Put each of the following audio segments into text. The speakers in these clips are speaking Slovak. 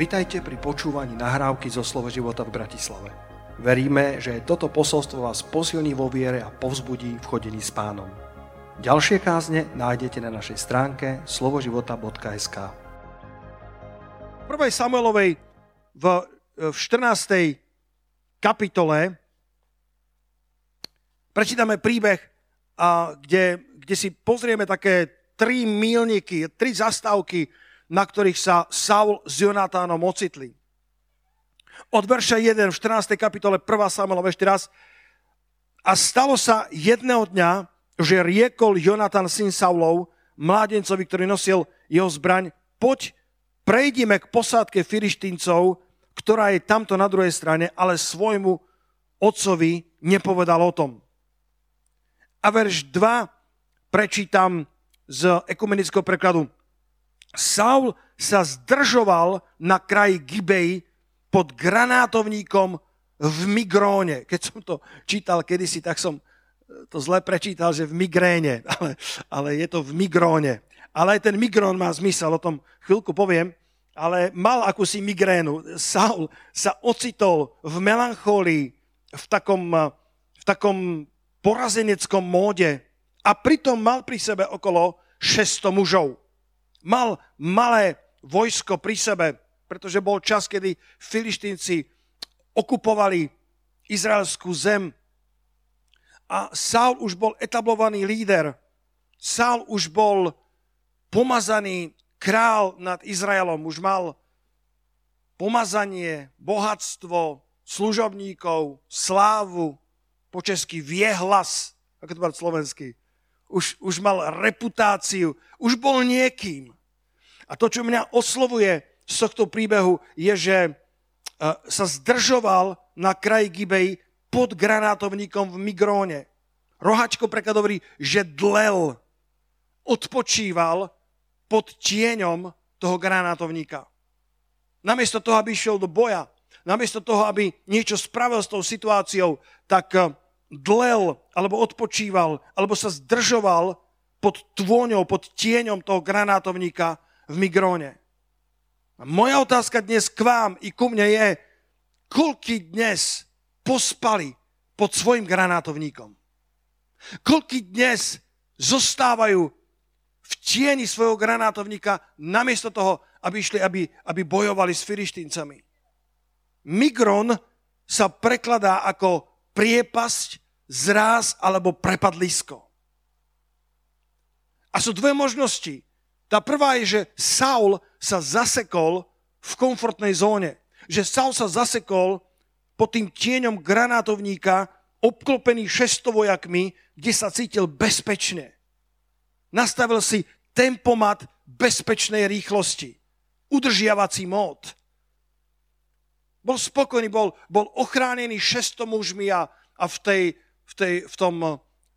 Vitajte pri počúvaní nahrávky zo Slovo života v Bratislave. Veríme, že toto posolstvo vás posilní vo viere a povzbudí v chodení s pánom. Ďalšie kázne nájdete na našej stránke slovoživota.sk V 1. Samuelovej v, v 14. kapitole prečítame príbeh, a kde, kde si pozrieme také tri milníky, tri zastávky na ktorých sa Saul s Jonatánom ocitli. Od verša 1 v 14. kapitole 1. Samuelov ešte raz. A stalo sa jedného dňa, že riekol Jonatan syn Saulov, mládencovi, ktorý nosil jeho zbraň, poď, prejdime k posádke filištíncov, ktorá je tamto na druhej strane, ale svojmu otcovi nepovedal o tom. A verš 2 prečítam z ekumenického prekladu. Saul sa zdržoval na kraji Gibej pod granátovníkom v Migróne. Keď som to čítal kedysi, tak som to zle prečítal, že v Migréne, ale, ale je to v Migróne. Ale aj ten Migrón má zmysel, o tom chvíľku poviem, ale mal akúsi migrénu. Saul sa ocitol v melancholii, v takom, v takom porazeneckom móde a pritom mal pri sebe okolo 600 mužov mal malé vojsko pri sebe, pretože bol čas, kedy filištínci okupovali izraelskú zem. A Saul už bol etablovaný líder. Saul už bol pomazaný král nad Izraelom, už mal pomazanie, bohatstvo, služobníkov, slávu, po česky viehlas, ako to bol slovenský, už, už mal reputáciu, už bol niekým. A to, čo mňa oslovuje z tohto príbehu, je, že e, sa zdržoval na kraji Gibej pod granátovníkom v Migróne. Rohačko preklad hovorí, že dlel, odpočíval pod tieňom toho granátovníka. Namiesto toho, aby išiel do boja, namiesto toho, aby niečo spravil s tou situáciou, tak e, dlel, alebo odpočíval, alebo sa zdržoval pod tvôňou, pod tieňom toho granátovníka v Migróne. A moja otázka dnes k vám i ku mne je, koľky dnes pospali pod svojim granátovníkom? Koľky dnes zostávajú v tieni svojho granátovníka namiesto toho, aby išli, aby, aby bojovali s filištíncami? Migron sa prekladá ako priepasť, zráz alebo prepadlisko. A sú dve možnosti. Tá prvá je, že Saul sa zasekol v komfortnej zóne. Že Saul sa zasekol pod tým tieňom granátovníka, obklopený šestovojakmi, kde sa cítil bezpečne. Nastavil si tempomat bezpečnej rýchlosti. Udržiavací mód. Bol spokojný, bol, bol ochránený šestom mužmi a, a v, tej, v, tej, v, tom,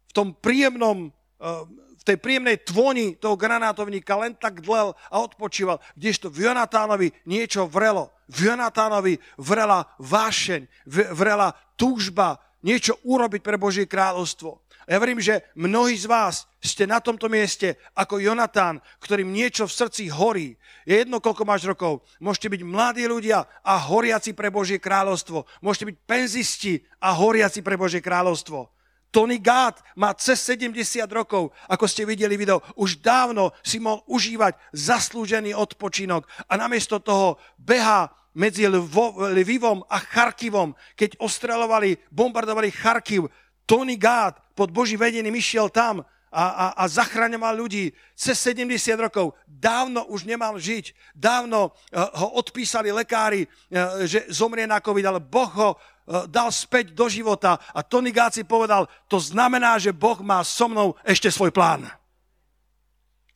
v tom príjemnom eh, v tej príjemnej tvoni toho granátovníka len tak dlel a odpočíval, kdežto v Jonatánovi niečo vrelo. V Jonatánovi vrela vášeň, vrela túžba niečo urobiť pre Božie kráľovstvo. Ja verím, že mnohí z vás ste na tomto mieste ako Jonatán, ktorým niečo v srdci horí. Je jedno, koľko máš rokov. Môžete byť mladí ľudia a horiaci pre Božie kráľovstvo. Môžete byť penzisti a horiaci pre Božie kráľovstvo. Tony Gát má cez 70 rokov, ako ste videli video, už dávno si mohol užívať zaslúžený odpočinok a namiesto toho beha medzi Lvivom a Charkivom, keď ostrelovali, bombardovali Charkiv, Tony Gát pod Boží vedením išiel tam a, a, a zachraňoval ľudí cez 70 rokov. Dávno už nemal žiť. Dávno uh, ho odpísali lekári, uh, že zomrie na COVID, ale Boh ho uh, dal späť do života. A Tony Gáci povedal, to znamená, že Boh má so mnou ešte svoj plán.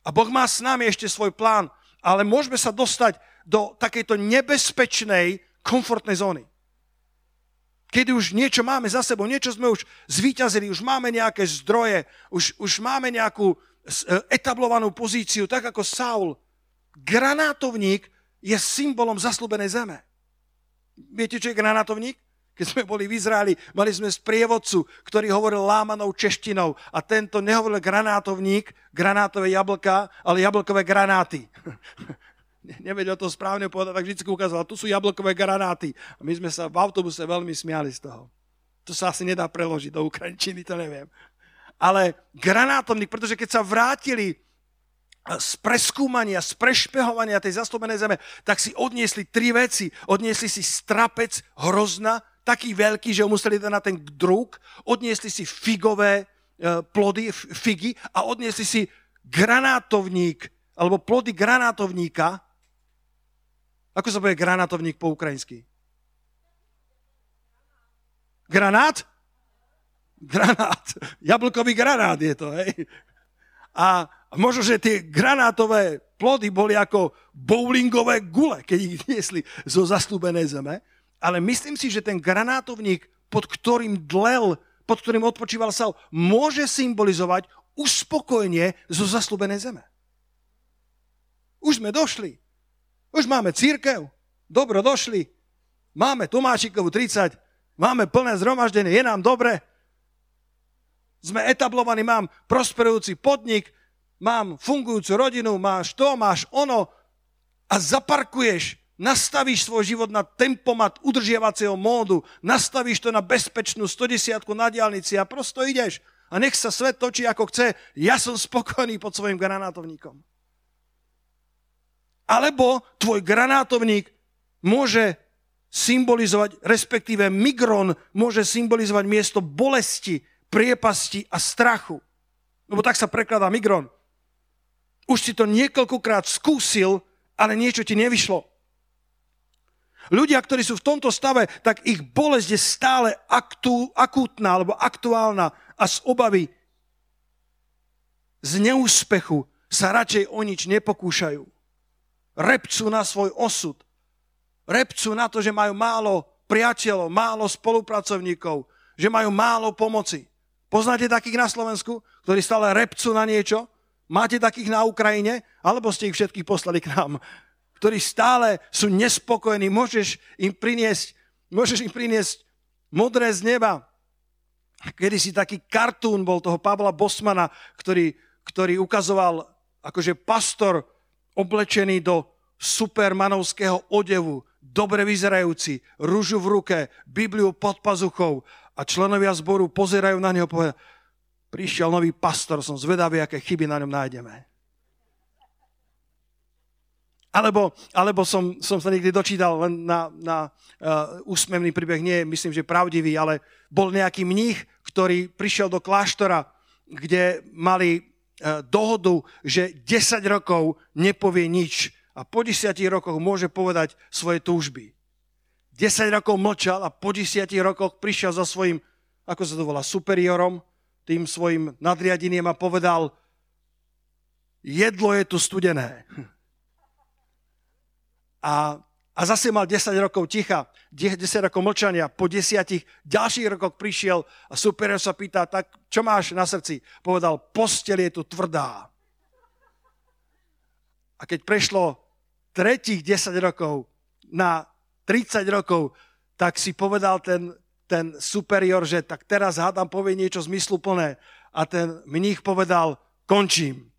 A Boh má s nami ešte svoj plán, ale môžeme sa dostať do takejto nebezpečnej komfortnej zóny. Kedy už niečo máme za sebou, niečo sme už zvíťazili, už máme nejaké zdroje, už, už máme nejakú e, etablovanú pozíciu, tak ako Saul. Granátovník je symbolom zaslúbenej zeme. Viete, čo je granátovník? Keď sme boli v Izraeli, mali sme sprievodcu, ktorý hovoril lámanou češtinou a tento nehovoril granátovník, granátové jablka, ale jablkové granáty. nevedel to správne povedať, tak vždy ukázal, tu sú jablkové granáty. A my sme sa v autobuse veľmi smiali z toho. To sa asi nedá preložiť do ukrajinčiny, to neviem. Ale granátovník, pretože keď sa vrátili z preskúmania, z prešpehovania tej zastúbenej zeme, tak si odniesli tri veci. Odniesli si strapec hrozna, taký veľký, že ho museli dať na ten drúk, odniesli si figové e, plody, figy a odniesli si granátovník, alebo plody granátovníka. Ako sa povie granátovník po ukrajinsky? Granát? Granát. Jablkový granát je to, hej. A možno, že tie granátové plody boli ako bowlingové gule, keď ich niesli zo zastúbenej zeme. Ale myslím si, že ten granátovník, pod ktorým dlel, pod ktorým odpočíval Saul, môže symbolizovať uspokojenie zo zaslúbenej zeme. Už sme došli. Už máme církev. Dobro došli. Máme Tomášikovú 30. Máme plné zhromaždenie. Je nám dobre. Sme etablovaní. Mám prosperujúci podnik. Mám fungujúcu rodinu. Máš to, máš ono. A zaparkuješ nastavíš svoj život na tempomat udržiavacieho módu, nastavíš to na bezpečnú 110 na diálnici a prosto ideš. A nech sa svet točí ako chce. Ja som spokojný pod svojim granátovníkom. Alebo tvoj granátovník môže symbolizovať, respektíve migron môže symbolizovať miesto bolesti, priepasti a strachu. Lebo tak sa prekladá migron. Už si to niekoľkokrát skúsil, ale niečo ti nevyšlo. Ľudia, ktorí sú v tomto stave, tak ich bolesť je stále aktu, akútna alebo aktuálna a z obavy, z neúspechu sa radšej o nič nepokúšajú. Repcú na svoj osud. Repcú na to, že majú málo priateľov, málo spolupracovníkov, že majú málo pomoci. Poznáte takých na Slovensku, ktorí stále repcú na niečo? Máte takých na Ukrajine? Alebo ste ich všetkých poslali k nám? ktorí stále sú nespokojní, môžeš im priniesť, môžeš im priniesť modré z neba. Kedy si taký kartún bol toho Pavla Bosmana, ktorý, ktorý ukazoval akože pastor oblečený do supermanovského odevu, dobre vyzerajúci, rúžu v ruke, Bibliu pod pazuchou a členovia zboru pozerajú na neho a povedajú, prišiel nový pastor, som zvedavý, aké chyby na ňom nájdeme. Alebo, alebo som, som sa niekde dočítal len na, na uh, úsmevný príbeh, nie myslím, že pravdivý, ale bol nejaký mních, ktorý prišiel do kláštora, kde mali dohodu, že 10 rokov nepovie nič a po 10 rokoch môže povedať svoje túžby. 10 rokov mlčal a po 10 rokoch prišiel za svojim, ako sa to volá, superiorom, tým svojim nadriadeným a povedal, jedlo je tu studené. A, a zase mal 10 rokov ticha, 10 rokov mlčania. Po 10 ďalších rokoch prišiel a superior sa pýta, tak čo máš na srdci? Povedal, postel je tu tvrdá. A keď prešlo tretích 10 rokov na 30 rokov, tak si povedal ten, ten superior, že tak teraz hádam povie niečo zmysluplné. A ten mních povedal, končím.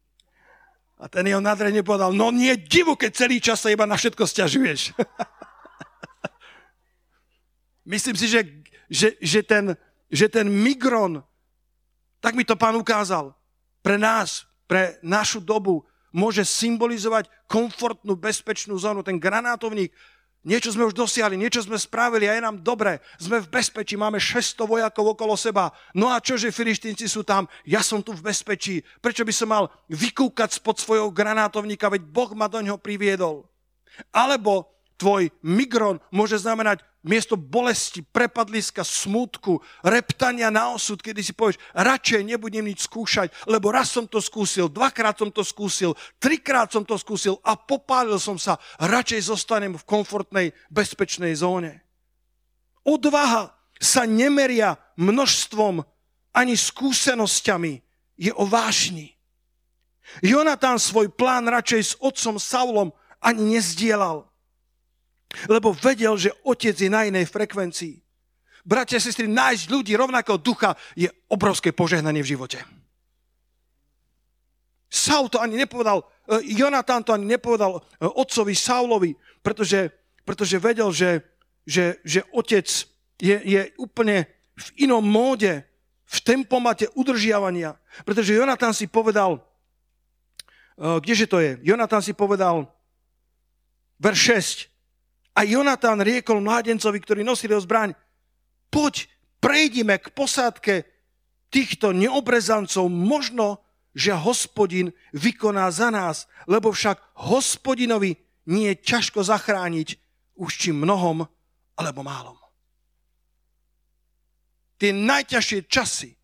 A ten jeho nadrenie povedal, no nie divu, keď celý čas sa iba na všetko stiažuješ. Myslím si, že, že, že, ten, že ten migron, tak mi to pán ukázal, pre nás, pre našu dobu, môže symbolizovať komfortnú, bezpečnú zónu. Ten granátovník Niečo sme už dosiahli, niečo sme spravili a je nám dobre. Sme v bezpečí, máme 600 vojakov okolo seba. No a čo, že filištínci sú tam? Ja som tu v bezpečí. Prečo by som mal vykúkať spod svojho granátovníka, veď Boh ma do ňoho priviedol. Alebo tvoj migron môže znamenať miesto bolesti, prepadliska, smutku, reptania na osud, kedy si povieš, radšej nebudem nič skúšať, lebo raz som to skúsil, dvakrát som to skúsil, trikrát som to skúsil a popálil som sa, radšej zostanem v komfortnej, bezpečnej zóne. Odvaha sa nemeria množstvom ani skúsenosťami, je o vášni. Jonatán svoj plán radšej s otcom Saulom ani nezdielal. Lebo vedel, že otec je na inej frekvencii. Bratia a sestry, nájsť ľudí rovnakého ducha je obrovské požehnanie v živote. Saul to ani nepovedal Jonatán to ani nepovedal e, otcovi Saulovi, pretože, pretože vedel, že, že, že otec je, je úplne v inom móde, v tempomate udržiavania. Pretože Jonatán si povedal, e, kdeže to je? Jonatán si povedal, verš 6, a Jonatán riekol mládencovi, ktorý nosil jeho zbraň, poď, prejdime k posádke týchto neobrezancov, možno že hospodin vykoná za nás, lebo však hospodinovi nie je ťažko zachrániť už či mnohom alebo málom. Tie najťažšie časy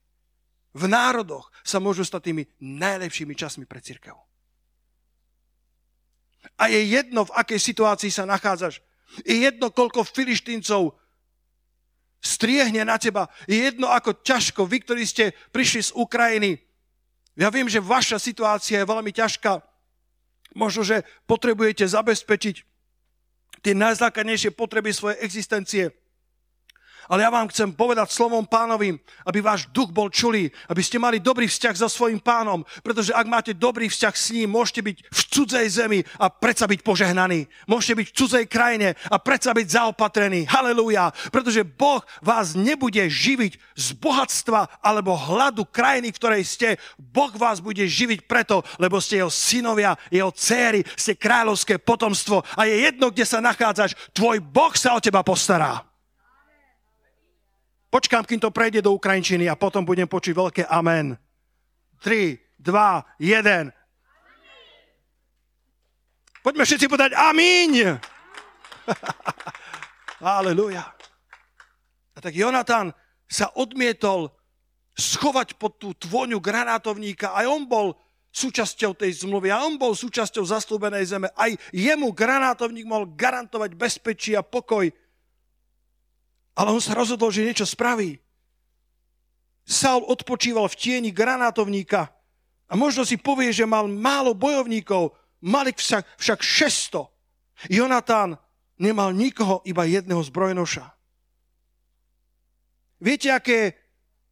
v národoch sa môžu stať tými najlepšími časmi pre církev. A je jedno, v akej situácii sa nachádzaš. Je jedno, koľko filištíncov striehne na teba. Je jedno, ako ťažko vy, ktorí ste prišli z Ukrajiny, ja viem, že vaša situácia je veľmi ťažká. Možno, že potrebujete zabezpečiť tie najzákladnejšie potreby svojej existencie. Ale ja vám chcem povedať slovom pánovým, aby váš duch bol čulý, aby ste mali dobrý vzťah so svojím pánom, pretože ak máte dobrý vzťah s ním, môžete byť v cudzej zemi a predsa byť požehnaní. Môžete byť v cudzej krajine a predsa byť zaopatrení. Halelúja. Pretože Boh vás nebude živiť z bohatstva alebo hladu krajiny, v ktorej ste. Boh vás bude živiť preto, lebo ste jeho synovia, jeho céry, ste kráľovské potomstvo a je jedno, kde sa nachádzaš, tvoj Boh sa o teba postará. Počkám, kým to prejde do Ukrajinčiny a potom budem počuť veľké amen. 3, 2, 1. Poďme všetci povedať amíň. Aleluja. A tak Jonatan sa odmietol schovať pod tú tvoňu granátovníka. Aj on bol súčasťou tej zmluvy. A on bol súčasťou zaslúbenej zeme. Aj jemu granátovník mohol garantovať bezpečí a pokoj. Ale on sa rozhodol, že niečo spraví. Saul odpočíval v tieni granátovníka a možno si povie, že mal málo bojovníkov, mali však, však 600. Jonatán nemal nikoho, iba jedného zbrojnoša. Viete, aké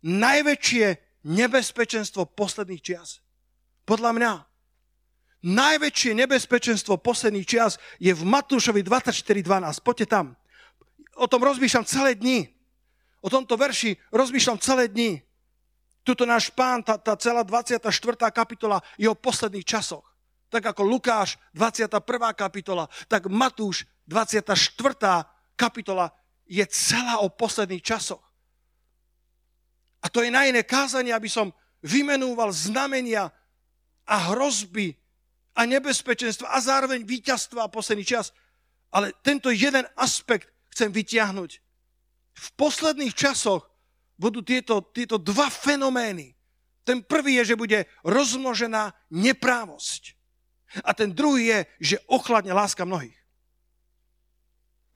najväčšie nebezpečenstvo posledných čias? Podľa mňa. Najväčšie nebezpečenstvo posledných čias je v Matúšovi 24.12. Poďte tam o tom rozmýšľam celé dni. O tomto verši rozmýšľam celé dni. Tuto náš pán, tá, tá celá 24. kapitola je o posledných časoch. Tak ako Lukáš, 21. kapitola, tak Matúš, 24. kapitola je celá o posledných časoch. A to je na iné kázanie, aby som vymenúval znamenia a hrozby a nebezpečenstva a zároveň víťazstva a posledný čas. Ale tento jeden aspekt chcem vyťahnuť. V posledných časoch budú tieto, tieto dva fenomény. Ten prvý je, že bude rozmnožená neprávosť. A ten druhý je, že ochladne láska mnohých.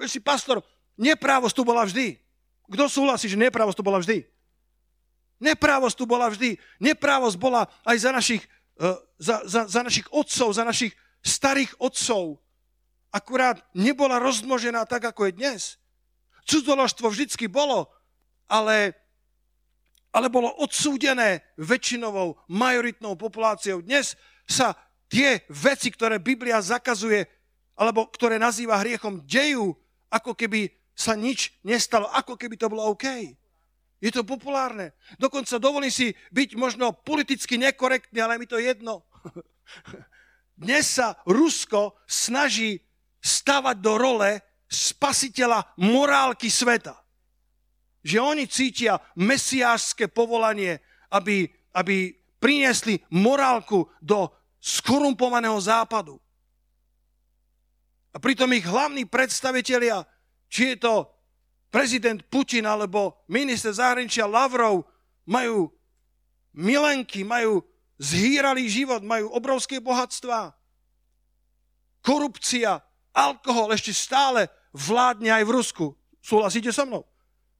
Veď si, pastor, neprávosť tu bola vždy. Kto súhlasí, že neprávosť tu bola vždy? Neprávosť tu bola vždy. Neprávosť bola aj za našich, uh, za, za, za našich otcov, za našich starých otcov akurát nebola rozmnožená tak, ako je dnes. Cudzoložstvo vždycky bolo, ale, ale bolo odsúdené väčšinovou, majoritnou populáciou. Dnes sa tie veci, ktoré Biblia zakazuje, alebo ktoré nazýva hriechom, dejú, ako keby sa nič nestalo, ako keby to bolo OK. Je to populárne. Dokonca dovolím si byť možno politicky nekorektný, ale mi to jedno. Dnes sa Rusko snaží stavať do role spasiteľa morálky sveta. Že oni cítia mesiášske povolanie, aby, aby priniesli morálku do skorumpovaného západu. A pritom ich hlavní predstavitelia, či je to prezident Putin alebo minister zahraničia Lavrov, majú milenky, majú zhýralý život, majú obrovské bohatstva. Korupcia, Alkohol ešte stále vládne aj v Rusku. Súhlasíte so mnou?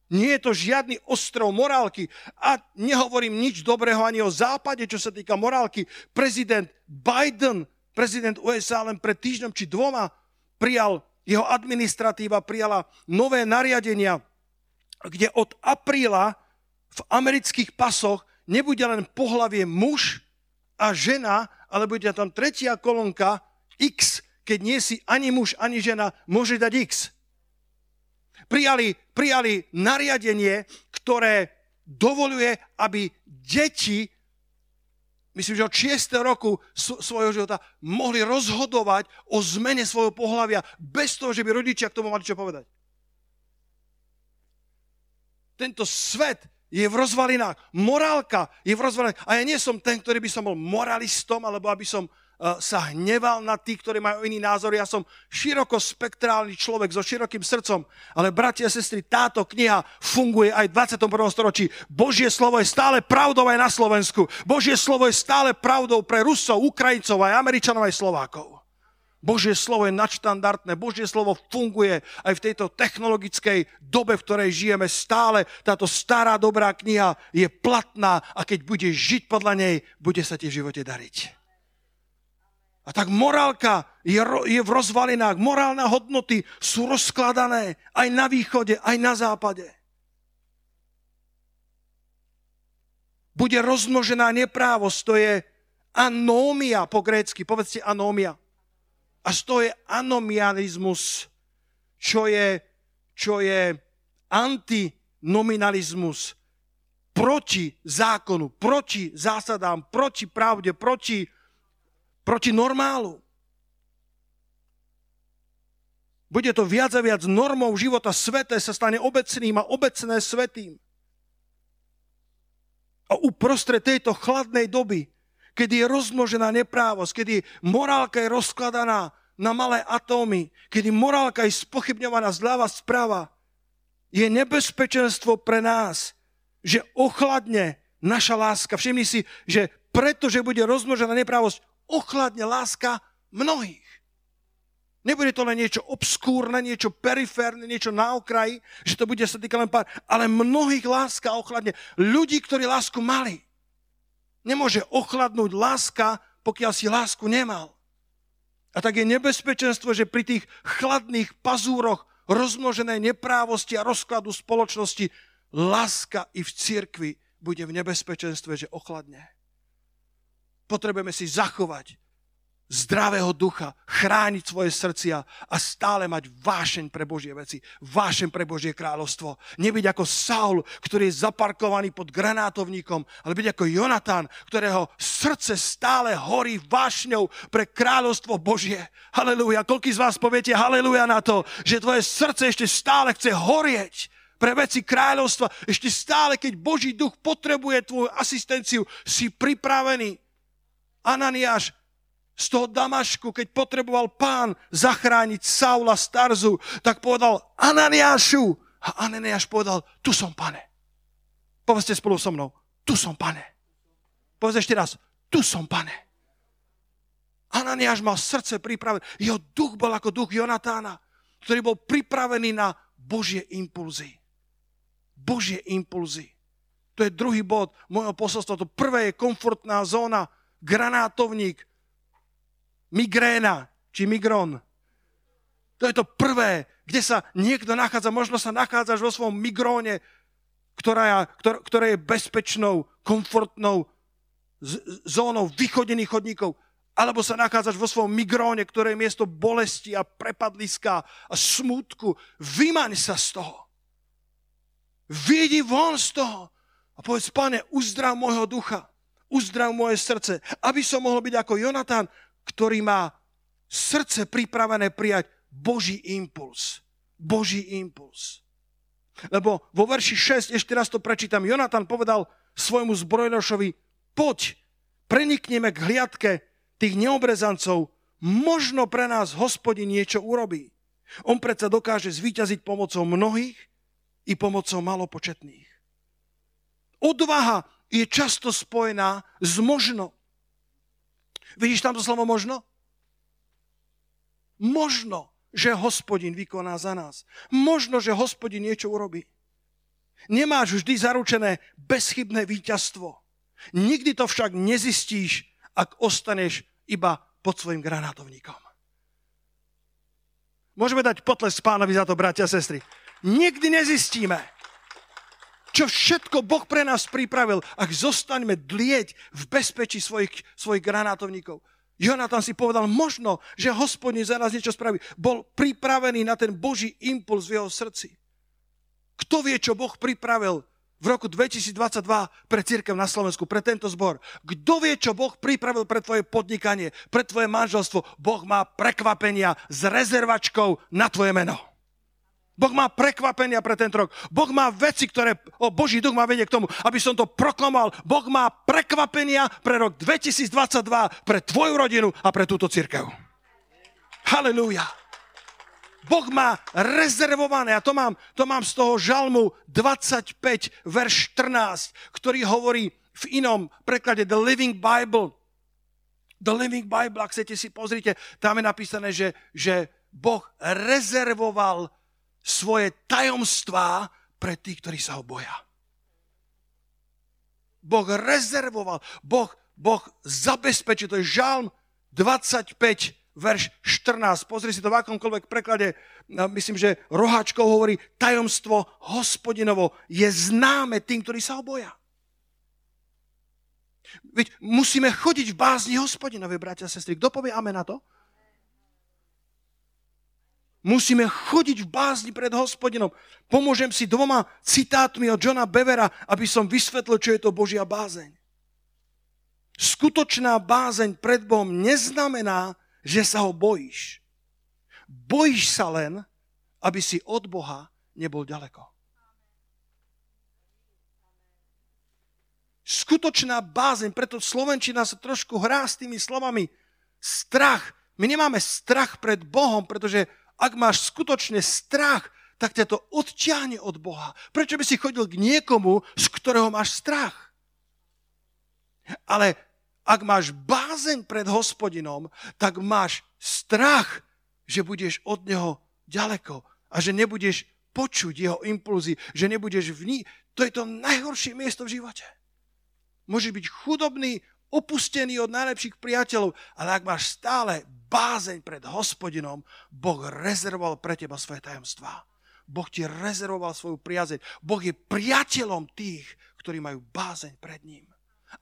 Nie je to žiadny ostrov morálky. A nehovorím nič dobrého ani o západe, čo sa týka morálky. Prezident Biden, prezident USA len pred týždňom či dvoma prijal, jeho administratíva prijala nové nariadenia, kde od apríla v amerických pasoch nebude len pohlavie muž a žena, alebo je tam tretia kolónka X, keď nie si ani muž, ani žena, môže dať X. Prijali, prijali nariadenie, ktoré dovoluje, aby deti, myslím, že od 6. roku svojho života, mohli rozhodovať o zmene svojho pohľavia bez toho, že by rodičia k tomu mali čo povedať. Tento svet je v rozvalinách. Morálka je v rozvalinách. A ja nie som ten, ktorý by som bol moralistom, alebo aby som sa hneval na tých, ktorí majú iný názor. Ja som širokospektrálny človek so širokým srdcom, ale bratia a sestry, táto kniha funguje aj v 21. storočí. Božie slovo je stále pravdou aj na Slovensku. Božie slovo je stále pravdou pre Rusov, Ukrajincov, aj Američanov, aj Slovákov. Božie slovo je nadštandardné, Božie slovo funguje aj v tejto technologickej dobe, v ktorej žijeme stále. Táto stará dobrá kniha je platná a keď budeš žiť podľa nej, bude sa ti v živote dariť. A tak morálka je, je v rozvalinách. Morálne hodnoty sú rozkladané aj na východe, aj na západe. Bude rozmnožená neprávosť, to je anómia po grécky. Povedzte anómia. A to je anomianizmus, čo je, čo je antinominalizmus proti zákonu, proti zásadám, proti pravde, proti proti normálu. Bude to viac a viac normou života sveté, sa stane obecným a obecné svetým. A uprostred tejto chladnej doby, kedy je rozmnožená neprávosť, kedy morálka je rozkladaná na malé atómy, kedy morálka je spochybňovaná zľava správa, je nebezpečenstvo pre nás, že ochladne naša láska. Všimni si, že pretože bude rozmnožená neprávosť, ochladne láska mnohých. Nebude to len niečo obskúrne, niečo periférne, niečo na okraji, že to bude sa týka len pár, ale mnohých láska ochladne. Ľudí, ktorí lásku mali. Nemôže ochladnúť láska, pokiaľ si lásku nemal. A tak je nebezpečenstvo, že pri tých chladných pazúroch rozmnoženej neprávosti a rozkladu spoločnosti láska i v cirkvi bude v nebezpečenstve, že ochladne potrebujeme si zachovať zdravého ducha, chrániť svoje srdcia a stále mať vášeň pre Božie veci, vášeň pre Božie kráľovstvo. Nebyť ako Saul, ktorý je zaparkovaný pod granátovníkom, ale byť ako Jonatán, ktorého srdce stále horí vášňou pre kráľovstvo Božie. Halelúja. Koľký z vás poviete halelúja na to, že tvoje srdce ešte stále chce horieť pre veci kráľovstva. Ešte stále, keď Boží duch potrebuje tvoju asistenciu, si pripravený Ananiáš z toho Damašku, keď potreboval pán zachrániť Saula z Tarzu, tak povedal Ananiášu. A Ananiáš povedal, tu som pane. Povedzte spolu so mnou, tu som pane. Povedz ešte raz, tu som pane. Ananiáš mal srdce pripravené. Jeho duch bol ako duch Jonatána, ktorý bol pripravený na Božie impulzy. Božie impulzy. To je druhý bod môjho posolstva. To prvé je komfortná zóna granátovník, migréna či migron. To je to prvé, kde sa niekto nachádza, možno sa nachádzaš vo svojom migróne, ktorá, ktor, ktorá je bezpečnou, komfortnou zónou vychodených chodníkov, alebo sa nachádzaš vo svojom migróne, ktoré je miesto bolesti a prepadliska a smutku. Vymaň sa z toho. Vyjdi von z toho a povedz, pane, uzdrav môjho ducha uzdrav moje srdce, aby som mohol byť ako Jonatán, ktorý má srdce pripravené prijať Boží impuls. Boží impuls. Lebo vo verši 6, ešte raz to prečítam, Jonatán povedal svojmu zbrojnošovi, poď, prenikneme k hliadke tých neobrezancov, možno pre nás hospodin niečo urobí. On predsa dokáže zvíťaziť pomocou mnohých i pomocou malopočetných. Odvaha je často spojená s možno. Vidíš tam to slovo možno? Možno, že hospodin vykoná za nás. Možno, že hospodin niečo urobí. Nemáš vždy zaručené bezchybné víťazstvo. Nikdy to však nezistíš, ak ostaneš iba pod svojim granátovníkom. Môžeme dať potles pánovi za to, bratia a sestry. Nikdy nezistíme, čo všetko Boh pre nás pripravil, ak zostaneme dlieť v bezpečí svojich, svojich granátovníkov. Jonatan si povedal, možno, že hospodin za nás niečo spraví. Bol pripravený na ten Boží impuls v jeho srdci. Kto vie, čo Boh pripravil v roku 2022 pre církev na Slovensku, pre tento zbor. Kto vie, čo Boh pripravil pre tvoje podnikanie, pre tvoje manželstvo? Boh má prekvapenia s rezervačkou na tvoje meno. Boh má prekvapenia pre tento rok. Boh má veci, ktoré o Boží duch má vedie k tomu, aby som to proklamoval. Boh má prekvapenia pre rok 2022, pre tvoju rodinu a pre túto církev. Halelúja. Boh má rezervované, a to mám, to mám z toho žalmu 25, verš 14, ktorý hovorí v inom preklade The Living Bible. The Living Bible, ak chcete si pozrite, tam je napísané, že, že Boh rezervoval svoje tajomstvá pre tých, ktorí sa ho boja. Boh rezervoval, Boh, boh zabezpečil, to je žalm 25, verš 14. Pozri si to v akomkoľvek preklade. Myslím, že Roháčkov hovorí, tajomstvo hospodinovo je známe tým, ktorí sa ho boja. Veď musíme chodiť v bázni hospodinovi, bratia a sestry. Kto povie amen na to? Musíme chodiť v bázni pred hospodinom. Pomôžem si dvoma citátmi od Johna Bevera, aby som vysvetlil, čo je to Božia bázeň. Skutočná bázeň pred Bohom neznamená, že sa ho bojíš. Bojíš sa len, aby si od Boha nebol ďaleko. Skutočná bázeň, preto Slovenčina sa trošku hrá s tými slovami strach. My nemáme strach pred Bohom, pretože ak máš skutočne strach, tak ťa to odťahne od Boha. Prečo by si chodil k niekomu, z ktorého máš strach? Ale ak máš bázeň pred hospodinom, tak máš strach, že budeš od neho ďaleko a že nebudeš počuť jeho impulzy, že nebudeš v ní. To je to najhoršie miesto v živote. Môže byť chudobný, opustený od najlepších priateľov, ale ak máš stále bázeň pred hospodinom, Boh rezervoval pre teba svoje tajomstvá. Boh ti rezervoval svoju priazeň. Boh je priateľom tých, ktorí majú bázeň pred ním.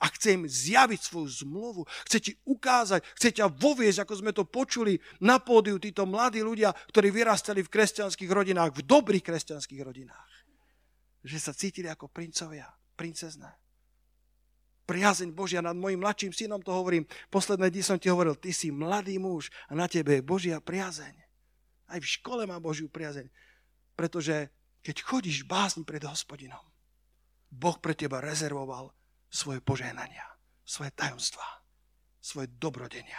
A chce im zjaviť svoju zmluvu, chce ti ukázať, chce ťa voviesť, ako sme to počuli na pódiu, títo mladí ľudia, ktorí vyrastali v kresťanských rodinách, v dobrých kresťanských rodinách. Že sa cítili ako princovia, princezné priazeň Božia nad mojim mladším synom, to hovorím. Posledné dni som ti hovoril, ty si mladý muž a na tebe je Božia priazeň. Aj v škole má Božiu priazeň. Pretože keď chodíš básni pred hospodinom, Boh pre teba rezervoval svoje požehnania, svoje tajomstvá, svoje dobrodenia.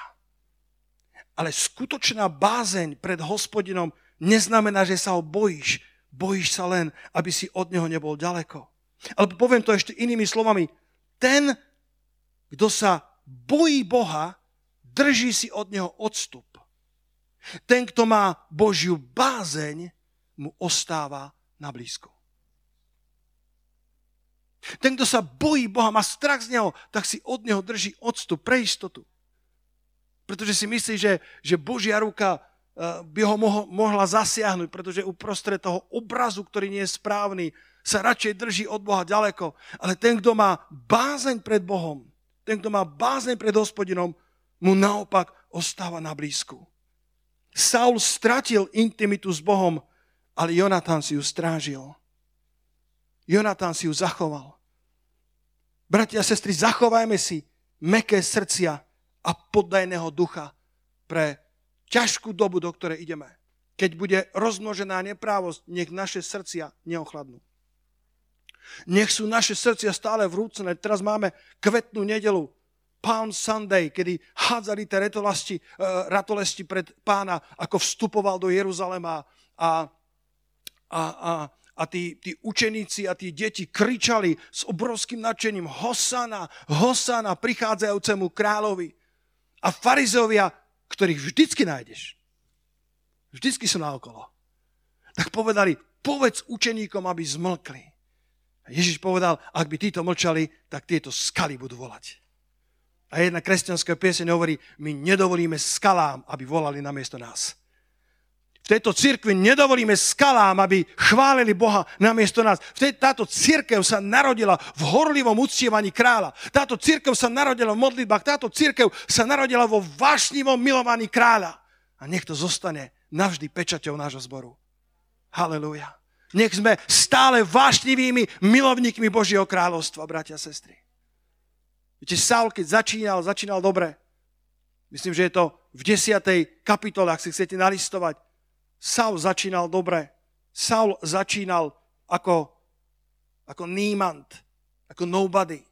Ale skutočná bázeň pred hospodinom neznamená, že sa ho bojíš. Bojíš sa len, aby si od neho nebol ďaleko. Alebo poviem to ešte inými slovami ten, kto sa bojí Boha, drží si od neho odstup. Ten, kto má Božiu bázeň, mu ostáva na blízku. Ten, kto sa bojí Boha, má strach z neho, tak si od neho drží odstup pre istotu. Pretože si myslí, že, že Božia ruka eh, by ho mohla zasiahnuť, pretože uprostred toho obrazu, ktorý nie je správny, sa radšej drží od Boha ďaleko. Ale ten, kto má bázeň pred Bohom, ten, kto má bázeň pred hospodinom, mu naopak ostáva na blízku. Saul stratil intimitu s Bohom, ale Jonatán si ju strážil. Jonatán si ju zachoval. Bratia a sestry, zachovajme si meké srdcia a poddajného ducha pre ťažkú dobu, do ktorej ideme. Keď bude rozmnožená neprávosť, nech naše srdcia neochladnú. Nech sú naše srdcia stále vrúcne. Teraz máme kvetnú nedelu, Palm Sunday, kedy hádzali tie ratolasti, uh, ratolesti pred pána, ako vstupoval do Jeruzalema a, a, a, a tí, tí učeníci a tí deti kričali s obrovským nadšením Hosana, Hosana prichádzajúcemu kráľovi. A farizovia, ktorých vždycky nájdeš, vždycky sú naokolo, tak povedali, povedz učeníkom, aby zmlkli. Ježiš povedal, ak by títo mlčali, tak tieto skaly budú volať. A jedna kresťanská pieseň hovorí, my nedovolíme skalám, aby volali namiesto nás. V tejto cirkvi nedovolíme skalám, aby chválili Boha namiesto nás. V tej, táto cirkev sa narodila v horlivom uctievaní kráľa. Táto cirkev sa narodila v modlitbách. Táto cirkev sa narodila vo vášnivom milovaní kráľa. A nech to zostane navždy pečaťou nášho zboru. Halelúja. Nech sme stále vášnivými milovníkmi Božieho kráľovstva, bratia a sestry. Viete, Saul, keď začínal, začínal dobre. Myslím, že je to v 10. kapitole, ak si chcete nalistovať. Saul začínal dobre. Saul začínal ako, ako nímant, ako nobody.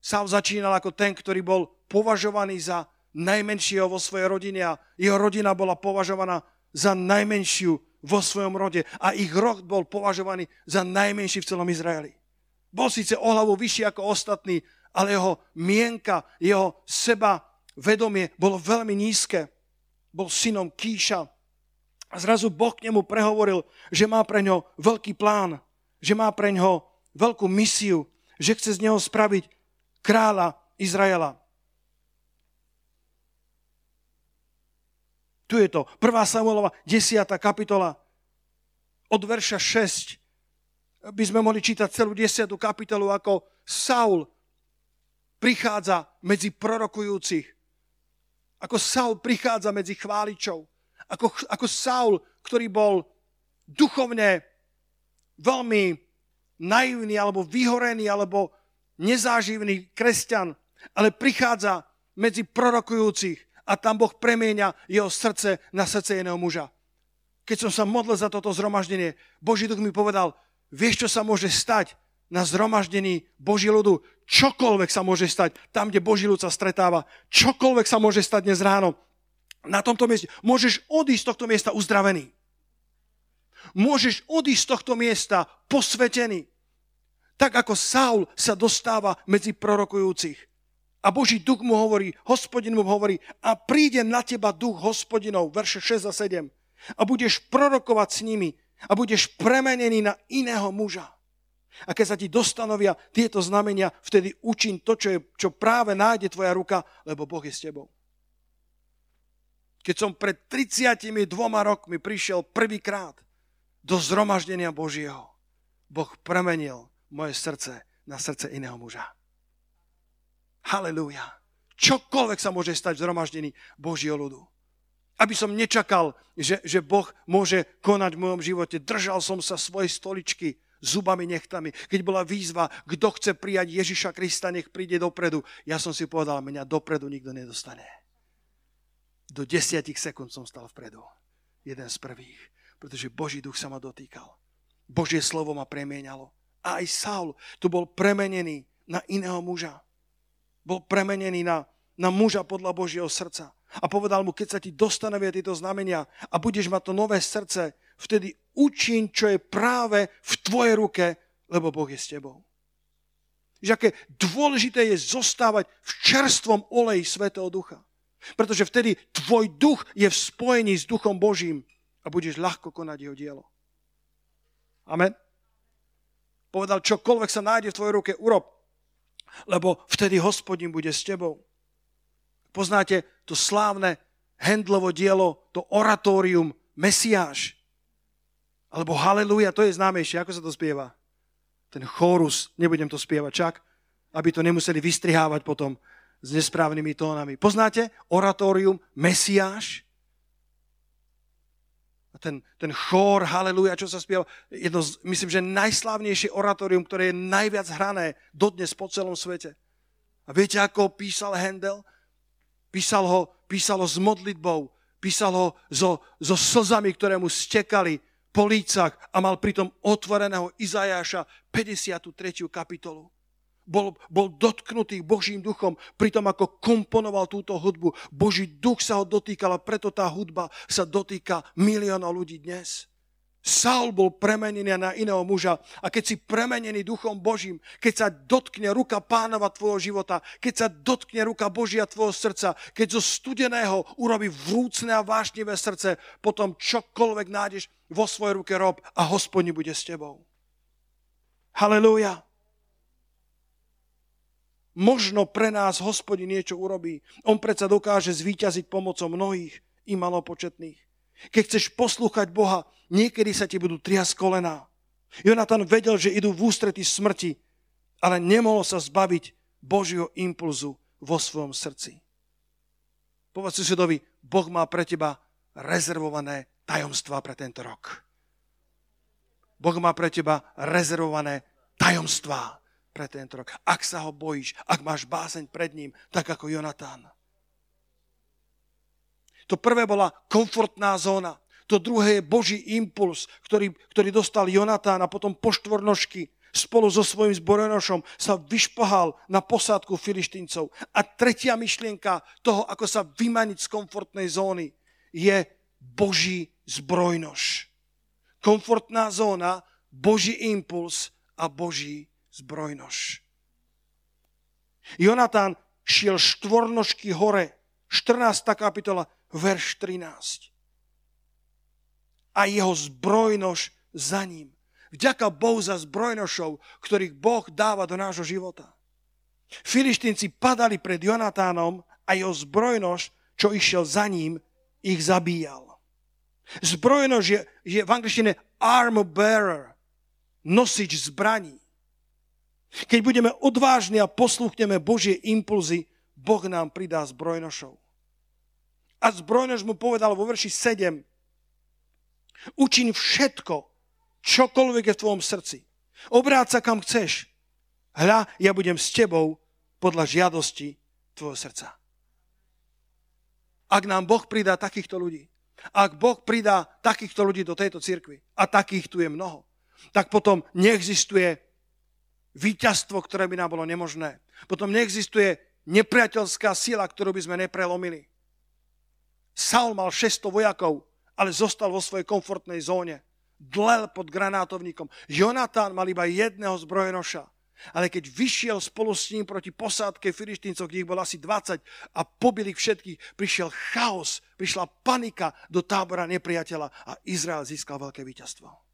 Saul začínal ako ten, ktorý bol považovaný za najmenšieho vo svojej rodine a jeho rodina bola považovaná za najmenšiu vo svojom rode a ich rod bol považovaný za najmenší v celom Izraeli. Bol síce o hlavu vyšší ako ostatní, ale jeho mienka, jeho seba vedomie bolo veľmi nízke. Bol synom Kíša, a zrazu Boh k nemu prehovoril, že má pre ňo veľký plán, že má pre ňo veľkú misiu, že chce z neho spraviť kráľa Izraela. Tu je to, 1. Samuelova 10. kapitola, od verša 6 by sme mohli čítať celú 10. kapitolu, ako Saul prichádza medzi prorokujúcich, ako Saul prichádza medzi chváličov, ako, ako Saul, ktorý bol duchovne veľmi naivný, alebo vyhorený, alebo nezáživný kresťan, ale prichádza medzi prorokujúcich a tam Boh premieňa jeho srdce na srdce jedného muža. Keď som sa modlil za toto zhromaždenie, Boží duch mi povedal, vieš, čo sa môže stať na zhromaždení Boží ľudu? Čokoľvek sa môže stať tam, kde Boží ľud sa stretáva. Čokoľvek sa môže stať dnes ráno na tomto mieste. Môžeš odísť z tohto miesta uzdravený. Môžeš odísť z tohto miesta posvetený. Tak ako Saul sa dostáva medzi prorokujúcich. A Boží duch mu hovorí, hospodin mu hovorí, a príde na teba duch hospodinov, verše 6 a 7. A budeš prorokovať s nimi a budeš premenený na iného muža. A keď sa ti dostanovia tieto znamenia, vtedy učin to, čo, je, čo práve nájde tvoja ruka, lebo Boh je s tebou. Keď som pred 32 rokmi prišiel prvýkrát do zhromaždenia Božieho, Boh premenil moje srdce na srdce iného muža. Halelúja. Čokoľvek sa môže stať v zhromaždení Božieho ľudu. Aby som nečakal, že, že Boh môže konať v mojom živote. Držal som sa svojej stoličky zubami nechtami. Keď bola výzva, kto chce prijať Ježiša Krista, nech príde dopredu. Ja som si povedal, mňa dopredu nikto nedostane. Do desiatich sekúnd som stal vpredu. Jeden z prvých. Pretože Boží duch sa ma dotýkal. Božie slovo ma premieňalo. A aj Saul tu bol premenený na iného muža. Bol premenený na, na muža podľa Božieho srdca. A povedal mu, keď sa ti dostanovia tieto znamenia a budeš mať to nové srdce, vtedy učin, čo je práve v tvojej ruke, lebo Boh je s tebou. Že aké dôležité je zostávať v čerstvom oleji Svetého Ducha. Pretože vtedy tvoj duch je v spojení s duchom Božím a budeš ľahko konať jeho dielo. Amen. Povedal, čokoľvek sa nájde v tvojej ruke, urob. Lebo vtedy hospodin bude s tebou. Poznáte to slávne Hendlovo dielo, to oratórium Mesiáš. Alebo Haleluja, to je známejšie. Ako sa to spieva? Ten chórus, nebudem to spievať čak, aby to nemuseli vystrihávať potom s nesprávnymi tónami. Poznáte oratórium Mesiáš? Ten, ten chór, haleluja, čo sa spieva, jedno myslím, že najslavnejšie oratórium, ktoré je najviac hrané dodnes po celom svete. A viete, ako písal Handel? Písal ho, písal ho s modlitbou, písal ho so, so slzami, ktoré mu stekali po lícach a mal pritom otvoreného Izajáša 53. kapitolu bol, bol dotknutý Božím duchom pri tom, ako komponoval túto hudbu. Boží duch sa ho dotýkal a preto tá hudba sa dotýka miliónov ľudí dnes. Saul bol premenený na iného muža a keď si premenený duchom Božím, keď sa dotkne ruka pánova tvojho života, keď sa dotkne ruka Božia tvojho srdca, keď zo studeného urobí vrúcne a vášnivé srdce, potom čokoľvek nájdeš vo svojej ruke rob a hospodin bude s tebou. Halelúja. Možno pre nás hospodin niečo urobí. On predsa dokáže zvíťaziť pomocou mnohých i malopočetných. Keď chceš poslúchať Boha, niekedy sa ti budú triasť kolená. Jonatan vedel, že idú v ústrety smrti, ale nemohol sa zbaviť Božieho impulzu vo svojom srdci. Povedz susedovi, Boh má pre teba rezervované tajomstvá pre tento rok. Boh má pre teba rezervované tajomstvá pre tento rok. Ak sa ho bojíš, ak máš báseň pred ním, tak ako Jonatán. To prvé bola komfortná zóna. To druhé je Boží impuls, ktorý, ktorý dostal Jonatán a potom po štvornožky spolu so svojím zborenošom sa vyšpahal na posádku filištíncov. A tretia myšlienka toho, ako sa vymaniť z komfortnej zóny, je Boží zbrojnož. Komfortná zóna, Boží impuls a Boží zbrojnož. Jonatán šiel štvornožky hore, 14. kapitola, verš 13. A jeho zbrojnož za ním. Vďaka Bohu za zbrojnošov, ktorých Boh dáva do nášho života. Filištinci padali pred Jonatánom a jeho zbrojnož, čo išiel za ním, ich zabíjal. Zbrojnož je, je v angličtine armor bearer, nosič zbraní. Keď budeme odvážni a posluchneme Božie impulzy, Boh nám pridá zbrojnošov. A zbrojnož mu povedal vo verši 7, učiň všetko, čokoľvek je v tvojom srdci. Obráť sa kam chceš. Hľa, ja budem s tebou podľa žiadosti tvojho srdca. Ak nám Boh pridá takýchto ľudí, ak Boh pridá takýchto ľudí do tejto cirkvi, a takých tu je mnoho, tak potom neexistuje víťazstvo, ktoré by nám bolo nemožné. Potom neexistuje nepriateľská sila, ktorú by sme neprelomili. Saul mal 600 vojakov, ale zostal vo svojej komfortnej zóne. Dlel pod granátovníkom. Jonatán mal iba jedného zbrojenoša. Ale keď vyšiel spolu s ním proti posádke filištíncov, kde ich bolo asi 20 a pobili všetkých, prišiel chaos, prišla panika do tábora nepriateľa a Izrael získal veľké víťazstvo.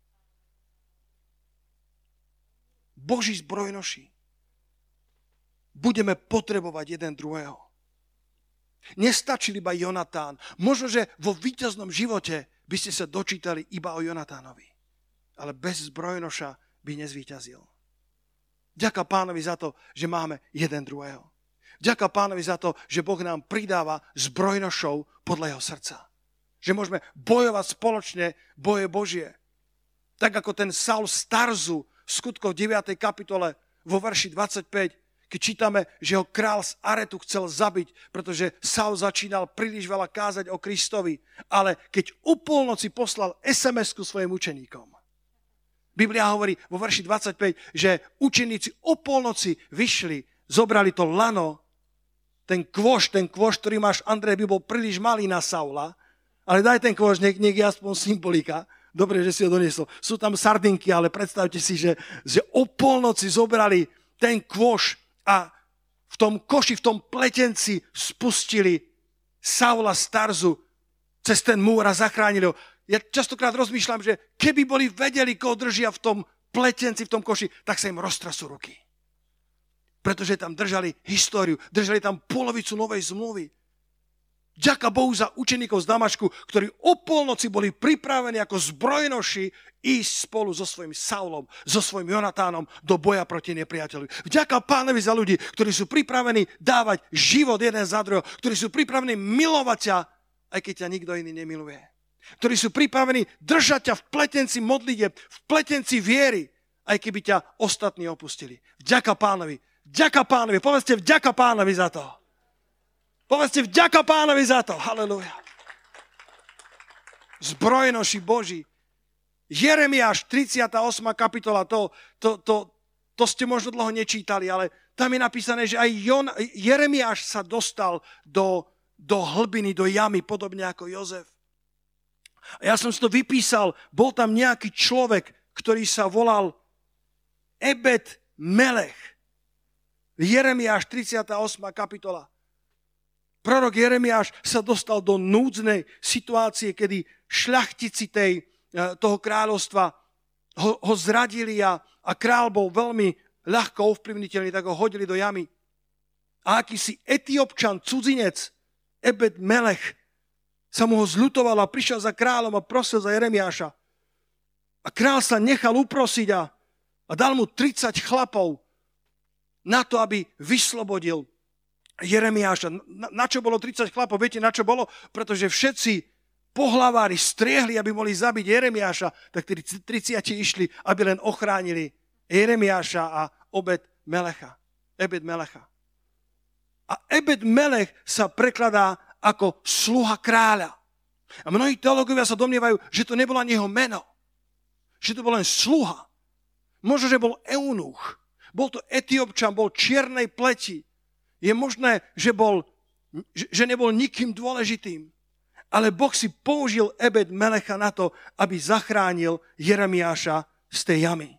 Boží zbrojnoši. Budeme potrebovať jeden druhého. Nestačil iba Jonatán. Možno, že vo víťaznom živote by ste sa dočítali iba o Jonatánovi. Ale bez zbrojnoša by nezvíťazil. Ďaká pánovi za to, že máme jeden druhého. Ďaká pánovi za to, že Boh nám pridáva zbrojnošov podľa jeho srdca. Že môžeme bojovať spoločne boje Božie. Tak ako ten Saul Starzu skutkov 9. kapitole vo verši 25, keď čítame, že ho král z Aretu chcel zabiť, pretože Saul začínal príliš veľa kázať o Kristovi, ale keď u polnoci poslal SMS-ku svojim učeníkom. Biblia hovorí vo verši 25, že učeníci o polnoci vyšli, zobrali to lano, ten kvoš, ten kvoš, ktorý máš, Andrej, by bol príliš malý na Saula, ale daj ten kvoš, nech, nech je aspoň symbolika. Dobre, že si ho doniesol. Sú tam sardinky, ale predstavte si, že, že o polnoci zobrali ten kôš a v tom koši, v tom pletenci spustili Saula Starzu cez ten múr a zachránili ho. Ja častokrát rozmýšľam, že keby boli vedeli, koho držia v tom pletenci, v tom koši, tak sa im roztrasú ruky. Pretože tam držali históriu, držali tam polovicu novej zmluvy. Ďaká Bohu za učeníkov z Damašku, ktorí o polnoci boli pripravení ako zbrojnoši ísť spolu so svojím Saulom, so svojím Jonatánom do boja proti nepriateľovi. Vďaka pánovi za ľudí, ktorí sú pripravení dávať život jeden za druhého, ktorí sú pripravení milovať ťa, aj keď ťa nikto iný nemiluje. Ktorí sú pripravení držať ťa v pletenci modlite, v pletenci viery, aj keby ťa ostatní opustili. Vďaka pánovi. Vďaka pánovi. Povedzte vďaka pánovi za to. Povedzte vďaka pánovi za to. Halleluja. Zbrojnoši Boží. Jeremiáš 38. kapitola, to, to, to, to ste možno dlho nečítali, ale tam je napísané, že aj Jon, Jeremiáš sa dostal do, do hlbiny, do jamy, podobne ako Jozef. A ja som si to vypísal, bol tam nejaký človek, ktorý sa volal Ebed Melech. Jeremiáš 38. kapitola. Prorok Jeremiáš sa dostal do núdznej situácie, kedy šľachtici tej, e, toho kráľovstva ho, ho zradili a, a král bol veľmi ľahko ovplyvniteľný, tak ho hodili do jamy. A akýsi etiopčan, cudzinec, Ebed Melech, sa mu ho zľutoval a prišiel za kráľom a prosil za Jeremiáša. A král sa nechal uprosiť a, a dal mu 30 chlapov na to, aby vyslobodil Jeremiáša. Na, na čo bolo 30 chlapov? Viete, na čo bolo? Pretože všetci pohlavári striehli, aby mohli zabiť Jeremiáša, tak tí 30 išli, aby len ochránili Jeremiáša a obed Melecha. Ebed Melecha. A Ebed Melech sa prekladá ako sluha kráľa. A mnohí teológovia sa domnievajú, že to nebolo ani jeho meno. Že to bol len sluha. Možno, že bol eunuch. Bol to etiopčan, bol čiernej pleti. Je možné, že, bol, že nebol nikým dôležitým. Ale Boh si použil Ebed Melecha na to, aby zachránil Jeremiáša z tej jamy.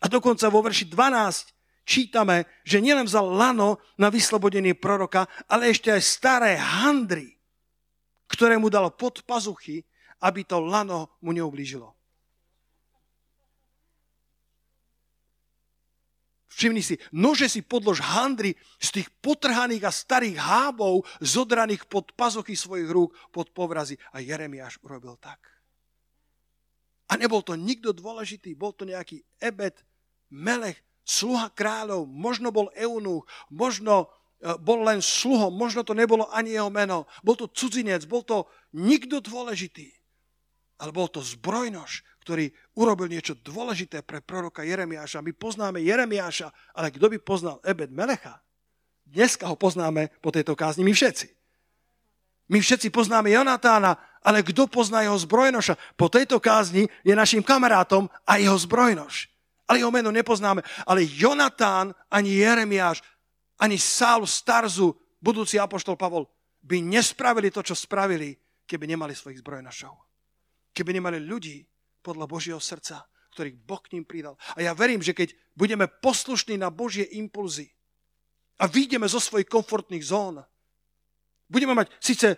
A dokonca vo verši 12 čítame, že nielen vzal lano na vyslobodenie proroka, ale ešte aj staré handry, ktoré mu dal pod pazuchy, aby to lano mu neublížilo. Všimni si, nože si podlož handry z tých potrhaných a starých hábov zodraných pod pazuchy svojich rúk pod povrazy. A Jeremiáš urobil tak. A nebol to nikto dôležitý, bol to nejaký Ebed, Melech, sluha kráľov, možno bol eunuch, možno e, bol len sluhom, možno to nebolo ani jeho meno, bol to cudzinec, bol to nikto dôležitý, ale bol to zbrojnož, ktorý urobil niečo dôležité pre proroka Jeremiáša. My poznáme Jeremiáša, ale kto by poznal Ebed Melecha? Dneska ho poznáme po tejto kázni my všetci. My všetci poznáme Jonatána, ale kto pozná jeho zbrojnoša? Po tejto kázni je našim kamarátom a jeho zbrojnož ale jeho meno nepoznáme. Ale Jonatán, ani Jeremiáš, ani Saul z Tarzu, budúci apoštol Pavol, by nespravili to, čo spravili, keby nemali svojich zbrojnašov. Keby nemali ľudí podľa Božieho srdca, ktorých Boh k ním pridal. A ja verím, že keď budeme poslušní na Božie impulzy a vyjdeme zo svojich komfortných zón, budeme mať síce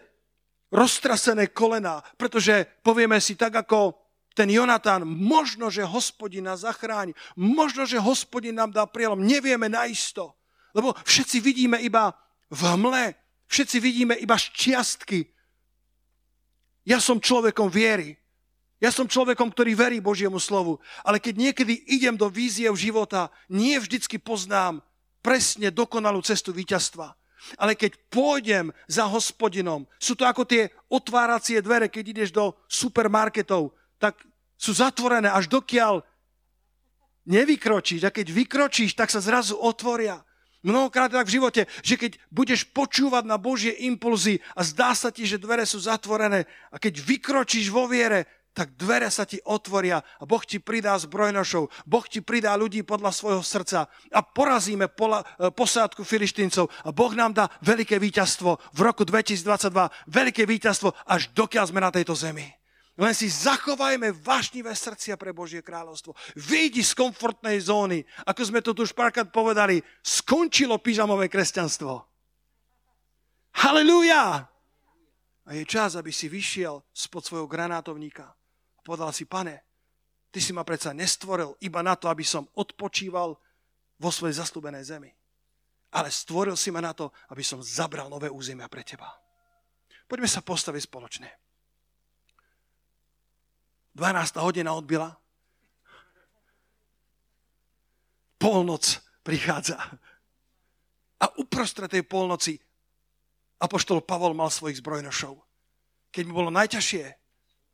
roztrasené kolená, pretože povieme si tak, ako ten Jonatán, možno, že hospodin nás zachráni, možno, že hospodin nám dá prielom, nevieme naisto, lebo všetci vidíme iba v hmle, všetci vidíme iba šťastky. Ja som človekom viery, ja som človekom, ktorý verí Božiemu slovu, ale keď niekedy idem do víziev života, nie vždycky poznám presne dokonalú cestu víťazstva. Ale keď pôjdem za hospodinom, sú to ako tie otváracie dvere, keď ideš do supermarketov tak sú zatvorené až dokiaľ nevykročíš. A keď vykročíš, tak sa zrazu otvoria. Mnohokrát tak v živote, že keď budeš počúvať na Božie impulzy a zdá sa ti, že dvere sú zatvorené a keď vykročíš vo viere, tak dvere sa ti otvoria a Boh ti pridá zbrojnošov, Boh ti pridá ľudí podľa svojho srdca a porazíme e, posádku filištíncov a Boh nám dá veľké víťazstvo v roku 2022, veľké víťazstvo až dokiaľ sme na tejto zemi. Len si zachovajme vášnivé srdcia pre Božie kráľovstvo. Vyjdi z komfortnej zóny. Ako sme to tu už párkrát povedali, skončilo pyžamové kresťanstvo. Halelúja! A je čas, aby si vyšiel spod svojho granátovníka povedal si, pane, ty si ma predsa nestvoril iba na to, aby som odpočíval vo svojej zaslúbenej zemi. Ale stvoril si ma na to, aby som zabral nové územia pre teba. Poďme sa postaviť spoločne. 12. hodina odbila. Polnoc prichádza. A uprostred tej polnoci Apoštol Pavol mal svojich zbrojnošov. Keď mu bolo najťažšie,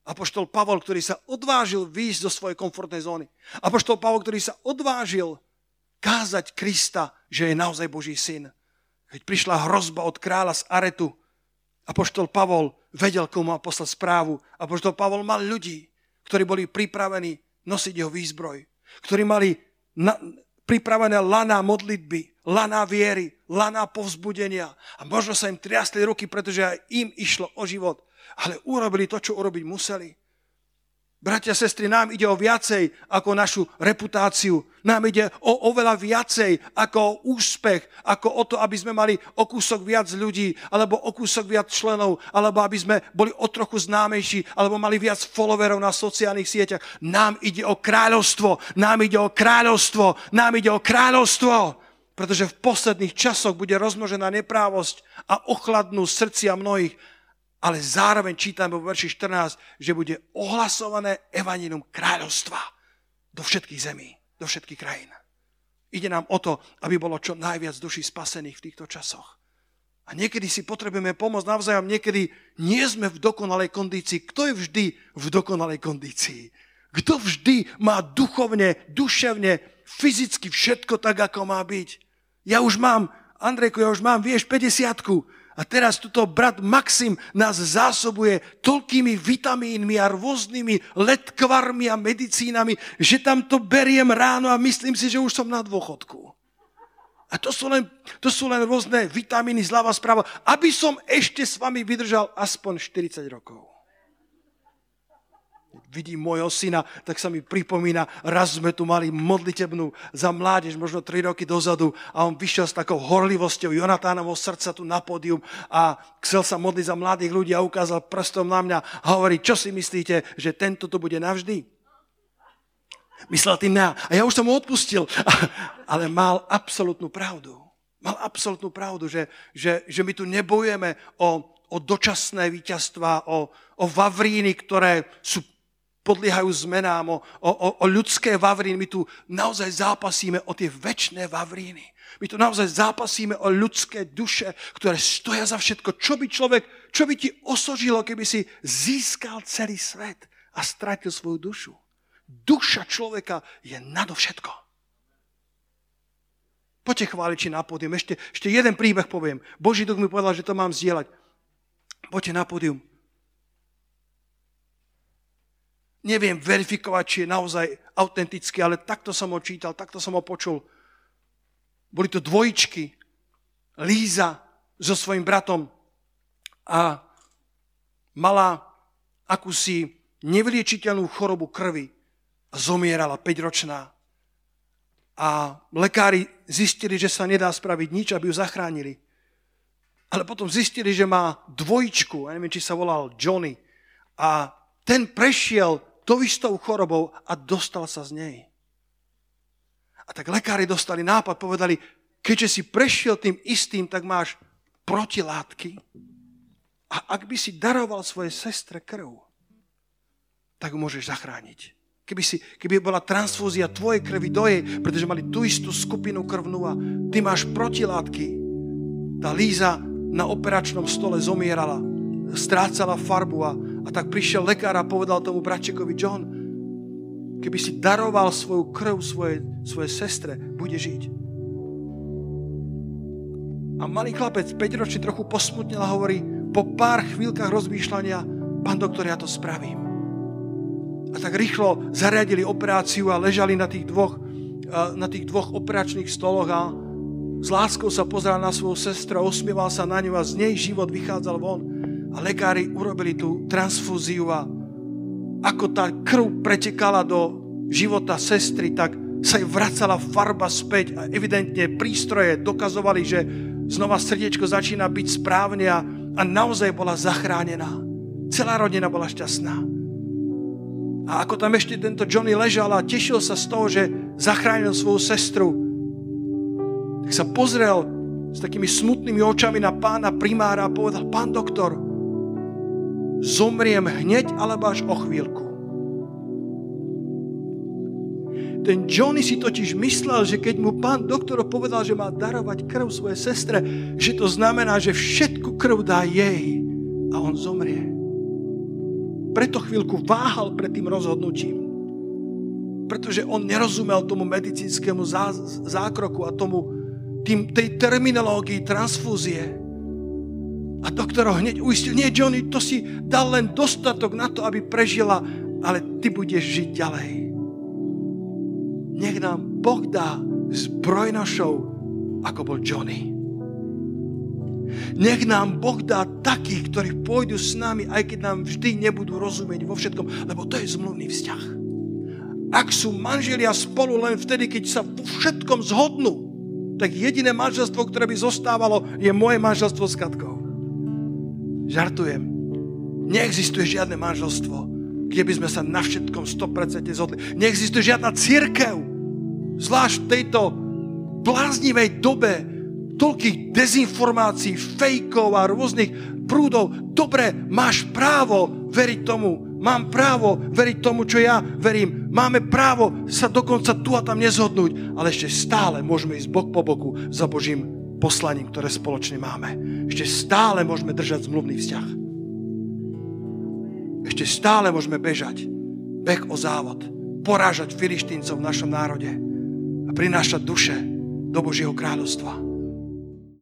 Apoštol Pavol, ktorý sa odvážil výjsť zo svojej komfortnej zóny. Apoštol Pavol, ktorý sa odvážil kázať Krista, že je naozaj Boží syn. Keď prišla hrozba od kráľa z Aretu, Apoštol Pavol vedel, komu má poslať správu. Apoštol Pavol mal ľudí, ktorí boli pripravení nosiť jeho výzbroj, ktorí mali na, pripravené laná modlitby, laná viery, laná povzbudenia. A možno sa im triasli ruky, pretože aj im išlo o život. Ale urobili to, čo urobiť museli. Bratia, sestry, nám ide o viacej ako našu reputáciu. Nám ide o oveľa viacej ako o úspech, ako o to, aby sme mali o kúsok viac ľudí, alebo o kúsok viac členov, alebo aby sme boli o trochu známejší, alebo mali viac followerov na sociálnych sieťach. Nám ide o kráľovstvo, nám ide o kráľovstvo, nám ide o kráľovstvo. Pretože v posledných časoch bude rozmnožená neprávosť a ochladnú srdcia mnohých ale zároveň čítame vo verši 14, že bude ohlasované evanílium kráľovstva do všetkých zemí, do všetkých krajín. Ide nám o to, aby bolo čo najviac duší spasených v týchto časoch. A niekedy si potrebujeme pomôcť navzájom, niekedy nie sme v dokonalej kondícii. Kto je vždy v dokonalej kondícii? Kto vždy má duchovne, duševne, fyzicky všetko tak, ako má byť? Ja už mám, Andrejko, ja už mám, vieš, 50 a teraz tuto brat Maxim nás zásobuje toľkými vitamínmi a rôznymi letkvarmi a medicínami, že tam to beriem ráno a myslím si, že už som na dôchodku. A to sú len, to sú len rôzne vitamíny zľava správa, aby som ešte s vami vydržal aspoň 40 rokov vidím môjho syna, tak sa mi pripomína, raz sme tu mali modlitebnú za mládež, možno 3 roky dozadu a on vyšiel s takou horlivosťou Jonatánovho srdca tu na pódium a chcel sa modliť za mladých ľudí a ukázal prstom na mňa a hovorí, čo si myslíte, že tento tu bude navždy? Myslel tým na. A ja už som mu odpustil, ale mal absolútnu pravdu. Mal absolútnu pravdu, že, že, že my tu nebojujeme o, o dočasné víťazstva, o, o vavríny, ktoré sú podliehajú zmenám, o, o, o ľudské vavríny. My tu naozaj zápasíme o tie väčšie vavríny. My tu naozaj zápasíme o ľudské duše, ktoré stoja za všetko. Čo by človek, čo by ti osožilo, keby si získal celý svet a stratil svoju dušu? Duša človeka je nadovšetko. Poďte chváliči na pódium. Ešte, ešte jeden príbeh poviem. Boží duch mi povedal, že to mám zdieľať. Poďte na pódium. Neviem verifikovať, či je naozaj autentický, ale takto som ho čítal, takto som ho počul. Boli to dvojičky, Líza so svojím bratom a mala akúsi nevyliečiteľnú chorobu krvi a zomierala 5-ročná. A lekári zistili, že sa nedá spraviť nič, aby ju zachránili. Ale potom zistili, že má dvojičku, ja neviem, či sa volal Johnny, a ten prešiel tou istou chorobou a dostal sa z nej. A tak lekári dostali nápad, povedali, keďže si prešiel tým istým, tak máš protilátky a ak by si daroval svojej sestre krv, tak ju môžeš zachrániť. Keby, si, keby bola transfúzia tvojej krvi do jej, pretože mali tú istú skupinu krvnú a ty máš protilátky. Tá Líza na operačnom stole zomierala, strácala farbu a a tak prišiel lekár a povedal tomu bračekovi, John, keby si daroval svoju krv svojej, svojej sestre, bude žiť. A malý chlapec, 5 ročný, trochu posmutnil a hovorí, po pár chvíľkach rozmýšľania, pán doktor, ja to spravím. A tak rýchlo zariadili operáciu a ležali na tých dvoch, na tých dvoch operačných stoloch a s láskou sa pozeral na svoju sestru, osmieval sa na ňu a z nej život vychádzal von a lekári urobili tú transfúziu a ako tá krv pretekala do života sestry, tak sa jej vracala farba späť a evidentne prístroje dokazovali, že znova srdiečko začína byť správne a, a naozaj bola zachránená. Celá rodina bola šťastná. A ako tam ešte tento Johnny ležal a tešil sa z toho, že zachránil svoju sestru, tak sa pozrel s takými smutnými očami na pána primára a povedal, pán doktor, zomriem hneď alebo až o chvíľku. Ten Johnny si totiž myslel, že keď mu pán doktor povedal, že má darovať krv svojej sestre, že to znamená, že všetku krv dá jej a on zomrie. Preto chvíľku váhal pred tým rozhodnutím. Pretože on nerozumel tomu medicínskemu zákroku a tomu, tým, tej terminológii transfúzie. A doktor ho hneď uistil, nie Johnny, to si dal len dostatok na to, aby prežila, ale ty budeš žiť ďalej. Nech nám Boh dá zbrojnošov, ako bol Johnny. Nech nám Boh dá takých, ktorí pôjdu s nami, aj keď nám vždy nebudú rozumieť vo všetkom, lebo to je zmluvný vzťah. Ak sú manželia spolu len vtedy, keď sa vo všetkom zhodnú, tak jediné manželstvo, ktoré by zostávalo, je moje manželstvo s Katkou. Žartujem. Neexistuje žiadne manželstvo, kde by sme sa na všetkom 100% zhodli. Neexistuje žiadna církev, zvlášť v tejto bláznivej dobe toľkých dezinformácií, fejkov a rôznych prúdov. Dobre, máš právo veriť tomu. Mám právo veriť tomu, čo ja verím. Máme právo sa dokonca tu a tam nezhodnúť, ale ešte stále môžeme ísť bok po boku za Božím poslaním, ktoré spoločne máme. Ešte stále môžeme držať zmluvný vzťah. Ešte stále môžeme bežať. Beh o závod. Porážať filištíncov v našom národe a prinášať duše do Božieho kráľovstva.